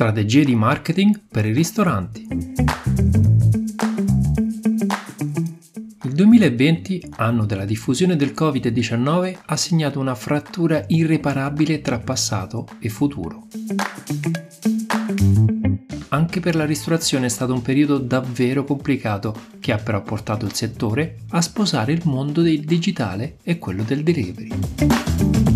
Strategie di marketing per i ristoranti. Il 2020, anno della diffusione del Covid-19, ha segnato una frattura irreparabile tra passato e futuro. Anche per la ristorazione è stato un periodo davvero complicato che ha però portato il settore a sposare il mondo del digitale e quello del delivery.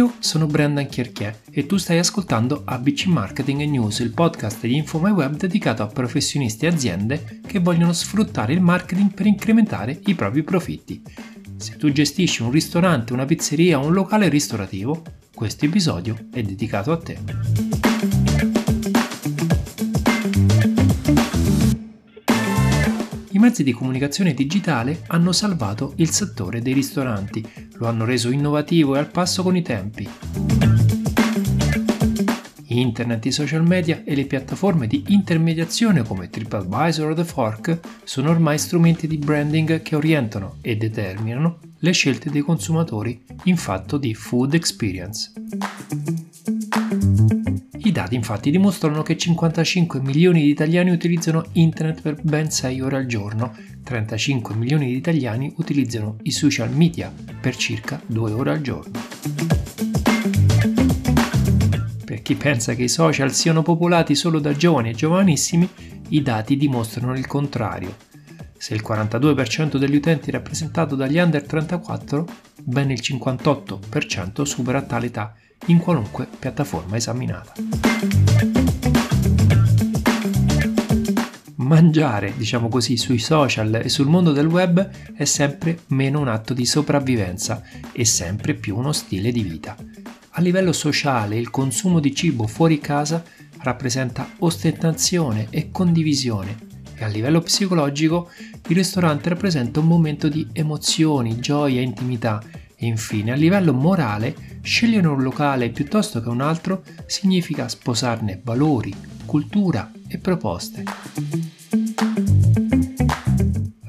Io sono Brendan Chierchier e tu stai ascoltando ABC Marketing News, il podcast di InfoMyWeb dedicato a professionisti e aziende che vogliono sfruttare il marketing per incrementare i propri profitti. Se tu gestisci un ristorante, una pizzeria o un locale ristorativo, questo episodio è dedicato a te. mezzi di comunicazione digitale hanno salvato il settore dei ristoranti, lo hanno reso innovativo e al passo con i tempi. Internet, i social media e le piattaforme di intermediazione come TripAdvisor o The Fork sono ormai strumenti di branding che orientano e determinano le scelte dei consumatori in fatto di food experience. I dati infatti dimostrano che 55 milioni di italiani utilizzano internet per ben 6 ore al giorno, 35 milioni di italiani utilizzano i social media per circa 2 ore al giorno. Per chi pensa che i social siano popolati solo da giovani e giovanissimi, i dati dimostrano il contrario. Se il 42% degli utenti è rappresentato dagli under 34, ben il 58% supera tale età in qualunque piattaforma esaminata. Mangiare, diciamo così, sui social e sul mondo del web è sempre meno un atto di sopravvivenza e sempre più uno stile di vita. A livello sociale il consumo di cibo fuori casa rappresenta ostentazione e condivisione e a livello psicologico il ristorante rappresenta un momento di emozioni, gioia, intimità e infine, a livello morale, scegliere un locale piuttosto che un altro significa sposarne valori, cultura e proposte.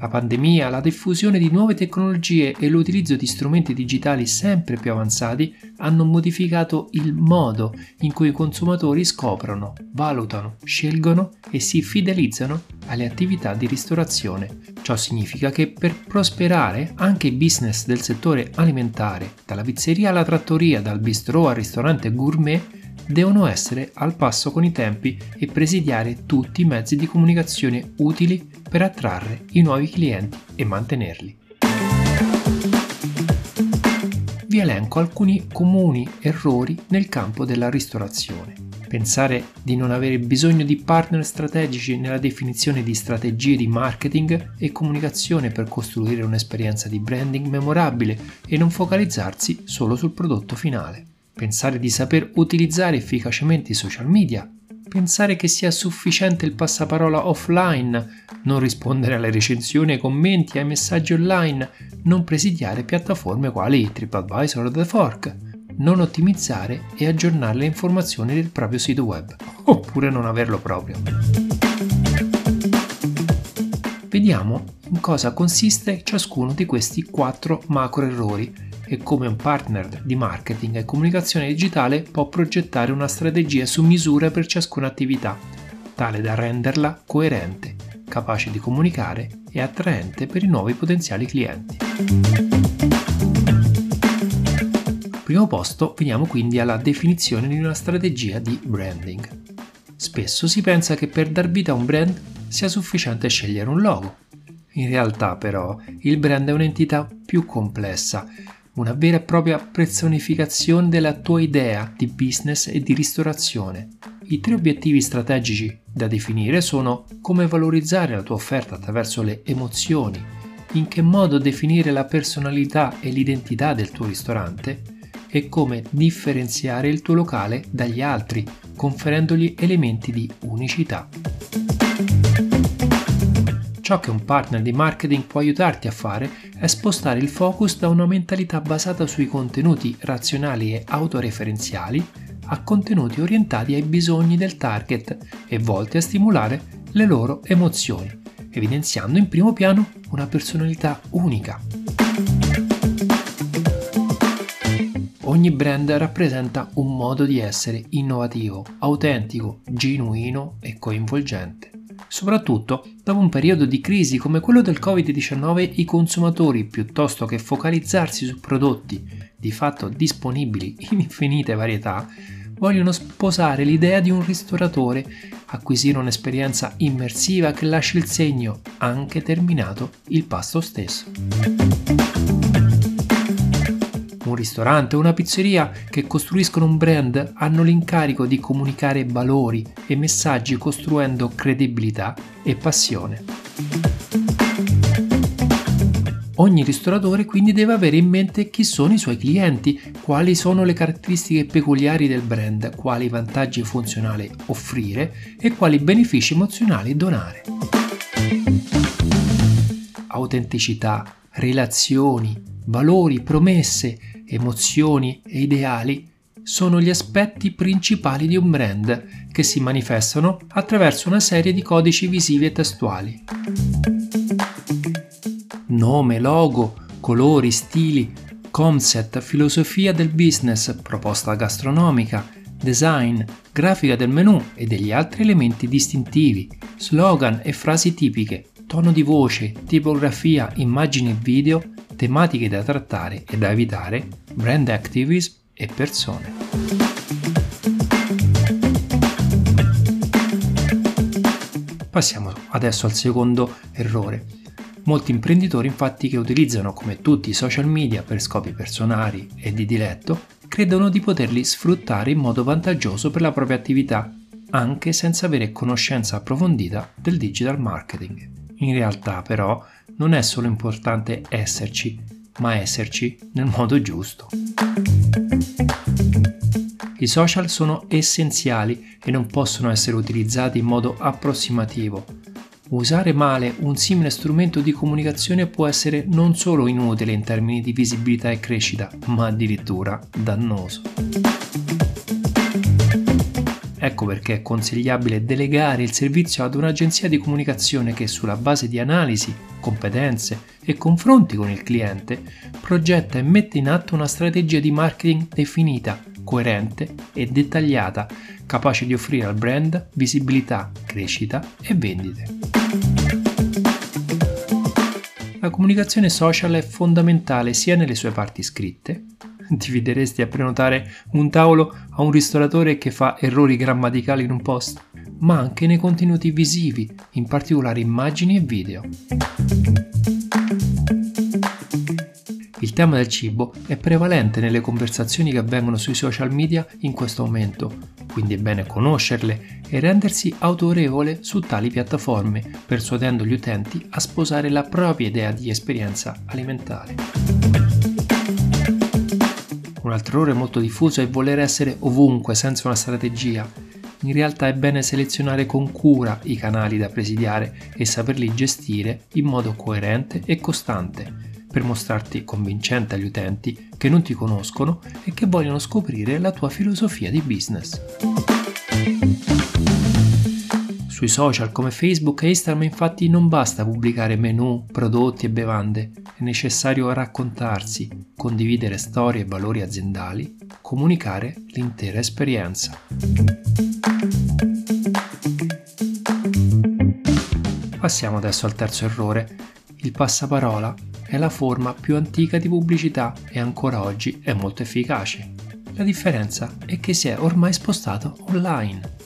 La pandemia, la diffusione di nuove tecnologie e l'utilizzo di strumenti digitali sempre più avanzati hanno modificato il modo in cui i consumatori scoprono, valutano, scelgono e si fidelizzano alle attività di ristorazione. Ciò significa che per prosperare anche i business del settore alimentare, dalla pizzeria alla trattoria, dal bistrò al ristorante gourmet, devono essere al passo con i tempi e presidiare tutti i mezzi di comunicazione utili per attrarre i nuovi clienti e mantenerli. Vi elenco alcuni comuni errori nel campo della ristorazione. Pensare di non avere bisogno di partner strategici nella definizione di strategie di marketing e comunicazione per costruire un'esperienza di branding memorabile e non focalizzarsi solo sul prodotto finale pensare di saper utilizzare efficacemente i social media, pensare che sia sufficiente il passaparola offline, non rispondere alle recensioni, ai commenti, ai messaggi online, non presidiare piattaforme quali TripAdvisor o The Fork, non ottimizzare e aggiornare le informazioni del proprio sito web, oppure non averlo proprio. Vediamo in cosa consiste ciascuno di questi quattro macro errori e come un partner di marketing e comunicazione digitale può progettare una strategia su misura per ciascuna attività, tale da renderla coerente, capace di comunicare e attraente per i nuovi potenziali clienti. Primo posto veniamo quindi alla definizione di una strategia di branding. Spesso si pensa che per dar vita a un brand sia sufficiente scegliere un logo. In realtà però il brand è un'entità più complessa una vera e propria personificazione della tua idea di business e di ristorazione. I tre obiettivi strategici da definire sono come valorizzare la tua offerta attraverso le emozioni, in che modo definire la personalità e l'identità del tuo ristorante e come differenziare il tuo locale dagli altri, conferendogli elementi di unicità. Ciò che un partner di marketing può aiutarti a fare è spostare il focus da una mentalità basata sui contenuti razionali e autoreferenziali a contenuti orientati ai bisogni del target e volti a stimolare le loro emozioni, evidenziando in primo piano una personalità unica. ogni brand rappresenta un modo di essere innovativo, autentico, genuino e coinvolgente. Soprattutto dopo un periodo di crisi come quello del Covid-19, i consumatori, piuttosto che focalizzarsi su prodotti di fatto disponibili in infinite varietà, vogliono sposare l'idea di un ristoratore, acquisire un'esperienza immersiva che lasci il segno anche terminato il pasto stesso. Ristorante o una pizzeria che costruiscono un brand hanno l'incarico di comunicare valori e messaggi costruendo credibilità e passione. Ogni ristoratore quindi deve avere in mente chi sono i suoi clienti, quali sono le caratteristiche peculiari del brand, quali vantaggi funzionali offrire e quali benefici emozionali donare. Autenticità, relazioni, valori, promesse, emozioni e ideali sono gli aspetti principali di un brand che si manifestano attraverso una serie di codici visivi e testuali. Nome, logo, colori, stili, concept, filosofia del business, proposta gastronomica, design, grafica del menu e degli altri elementi distintivi, slogan e frasi tipiche, tono di voce, tipografia, immagini e video, tematiche da trattare e da evitare, brand activism e persone. Passiamo adesso al secondo errore, Molti imprenditori infatti che utilizzano come tutti i social media per scopi personali e di diletto credono di poterli sfruttare in modo vantaggioso per la propria attività, anche senza avere conoscenza approfondita del digital marketing. In realtà però non è solo importante esserci, ma esserci nel modo giusto. I social sono essenziali e non possono essere utilizzati in modo approssimativo, Usare male un simile strumento di comunicazione può essere non solo inutile in termini di visibilità e crescita, ma addirittura dannoso. Ecco perché è consigliabile delegare il servizio ad un'agenzia di comunicazione che sulla base di analisi, competenze e confronti con il cliente progetta e mette in atto una strategia di marketing definita, coerente e dettagliata, capace di offrire al brand visibilità, crescita e vendite. La comunicazione social è fondamentale sia nelle sue parti scritte, ti fideresti a prenotare un tavolo a un ristoratore che fa errori grammaticali in un post, ma anche nei contenuti visivi, in particolare immagini e video. Il tema del cibo è prevalente nelle conversazioni che avvengono sui social media in questo momento, quindi è bene conoscerle e rendersi autorevole su tali piattaforme, persuadendo gli utenti a sposare la propria idea di esperienza alimentare. Un altro errore molto diffuso è voler essere ovunque senza una strategia. In realtà è bene selezionare con cura i canali da presidiare e saperli gestire in modo coerente e costante per mostrarti convincente agli utenti che non ti conoscono e che vogliono scoprire la tua filosofia di business. Sui social come Facebook e Instagram infatti non basta pubblicare menu, prodotti e bevande, è necessario raccontarsi, condividere storie e valori aziendali, comunicare l'intera esperienza. Passiamo adesso al terzo errore, il passaparola è la forma più antica di pubblicità e ancora oggi è molto efficace. La differenza è che si è ormai spostato online.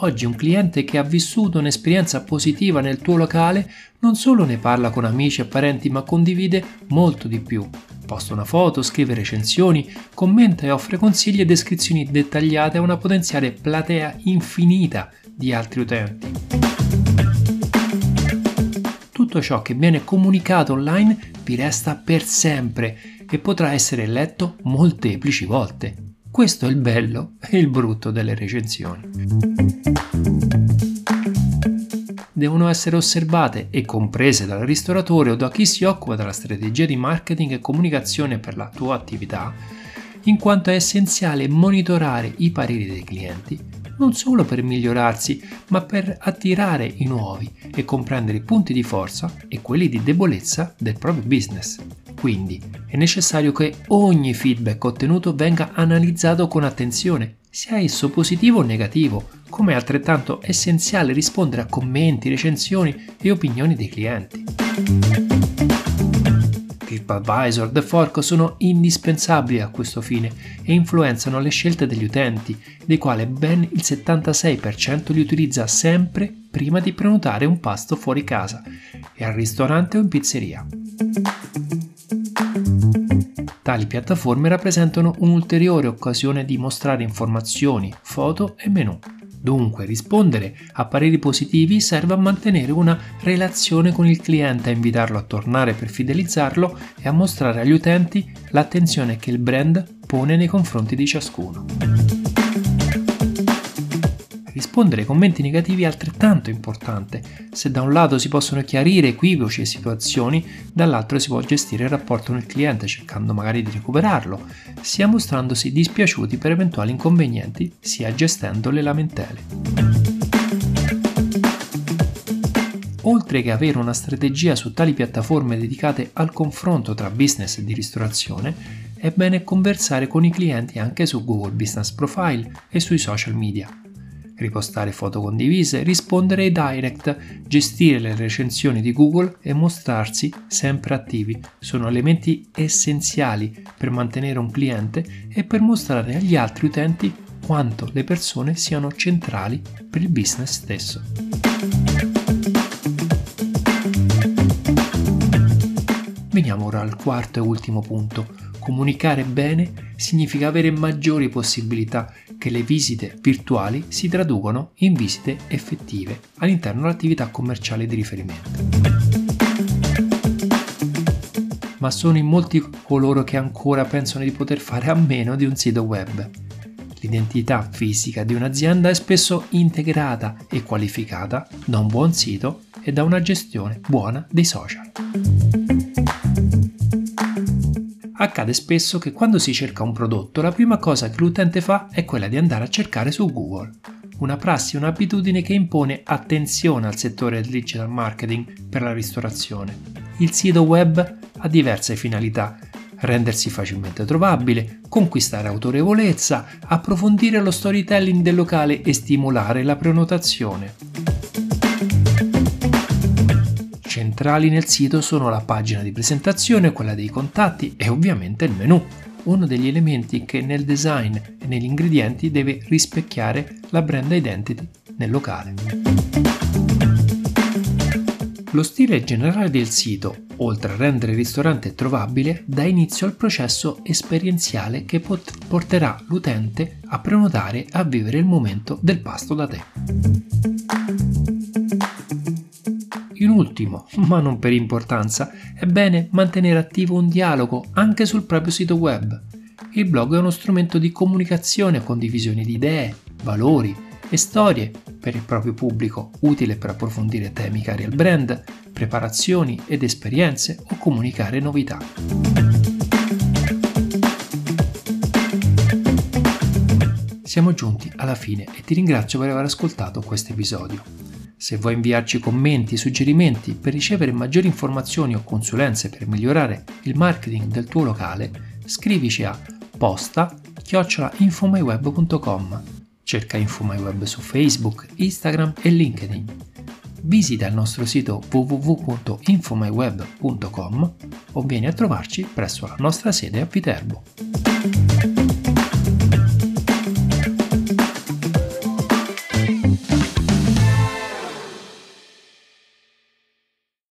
Oggi un cliente che ha vissuto un'esperienza positiva nel tuo locale non solo ne parla con amici e parenti, ma condivide molto di più. Posta una foto, scrive recensioni, commenta e offre consigli e descrizioni dettagliate a una potenziale platea infinita di altri utenti tutto ciò che viene comunicato online vi resta per sempre e potrà essere letto molteplici volte. Questo è il bello e il brutto delle recensioni. Devono essere osservate e comprese dal ristoratore o da chi si occupa della strategia di marketing e comunicazione per la tua attività, in quanto è essenziale monitorare i pareri dei clienti non solo per migliorarsi, ma per attirare i nuovi e comprendere i punti di forza e quelli di debolezza del proprio business. Quindi è necessario che ogni feedback ottenuto venga analizzato con attenzione, sia esso positivo o negativo, come è altrettanto essenziale rispondere a commenti, recensioni e opinioni dei clienti. TripAdvisor, The Fork sono indispensabili a questo fine e influenzano le scelte degli utenti, dei quali ben il 76% li utilizza sempre prima di prenotare un pasto fuori casa, e al ristorante o in pizzeria. Tali piattaforme rappresentano un'ulteriore occasione di mostrare informazioni, foto e menu. Dunque, rispondere a pareri positivi serve a mantenere una relazione con il cliente, a invitarlo a tornare per fidelizzarlo e a mostrare agli utenti l'attenzione che il brand pone nei confronti di ciascuno. Rispondere ai commenti negativi è altrettanto importante. Se da un lato si possono chiarire equivoci e situazioni, dall'altro si può gestire il rapporto con il cliente cercando magari di recuperarlo, sia mostrandosi dispiaciuti per eventuali inconvenienti, sia gestendo le lamentele. Oltre che avere una strategia su tali piattaforme dedicate al confronto tra business e di ristorazione, è bene conversare con i clienti anche su Google Business Profile e sui social media ripostare foto condivise, rispondere ai direct, gestire le recensioni di Google e mostrarsi sempre attivi sono elementi essenziali per mantenere un cliente e per mostrare agli altri utenti quanto le persone siano centrali per il business stesso. Veniamo ora al quarto e ultimo punto. Comunicare bene significa avere maggiori possibilità che le visite virtuali si traducono in visite effettive all'interno dell'attività commerciale di riferimento. Ma sono in molti coloro che ancora pensano di poter fare a meno di un sito web. L'identità fisica di un'azienda è spesso integrata e qualificata da un buon sito e da una gestione buona dei social. Accade spesso che quando si cerca un prodotto la prima cosa che l'utente fa è quella di andare a cercare su Google. Una prassi, un'abitudine che impone attenzione al settore del digital marketing per la ristorazione. Il sito web ha diverse finalità, rendersi facilmente trovabile, conquistare autorevolezza, approfondire lo storytelling del locale e stimolare la prenotazione. Centrali nel sito sono la pagina di presentazione, quella dei contatti e ovviamente il menu, uno degli elementi che nel design e negli ingredienti deve rispecchiare la brand identity nel locale. Lo stile generale del sito, oltre a rendere il ristorante trovabile, dà inizio al processo esperienziale che pot- porterà l'utente a prenotare e a vivere il momento del pasto da te. Ultimo, ma non per importanza, è bene mantenere attivo un dialogo anche sul proprio sito web. Il blog è uno strumento di comunicazione e condivisione di idee, valori e storie per il proprio pubblico, utile per approfondire temi cari al brand, preparazioni ed esperienze o comunicare novità. Siamo giunti alla fine e ti ringrazio per aver ascoltato questo episodio. Se vuoi inviarci commenti suggerimenti per ricevere maggiori informazioni o consulenze per migliorare il marketing del tuo locale, scrivici a posta chiocciolainfomyweb.com. Cerca InfoMyWeb su Facebook, Instagram e LinkedIn. Visita il nostro sito www.infomyweb.com o vieni a trovarci presso la nostra sede a Viterbo.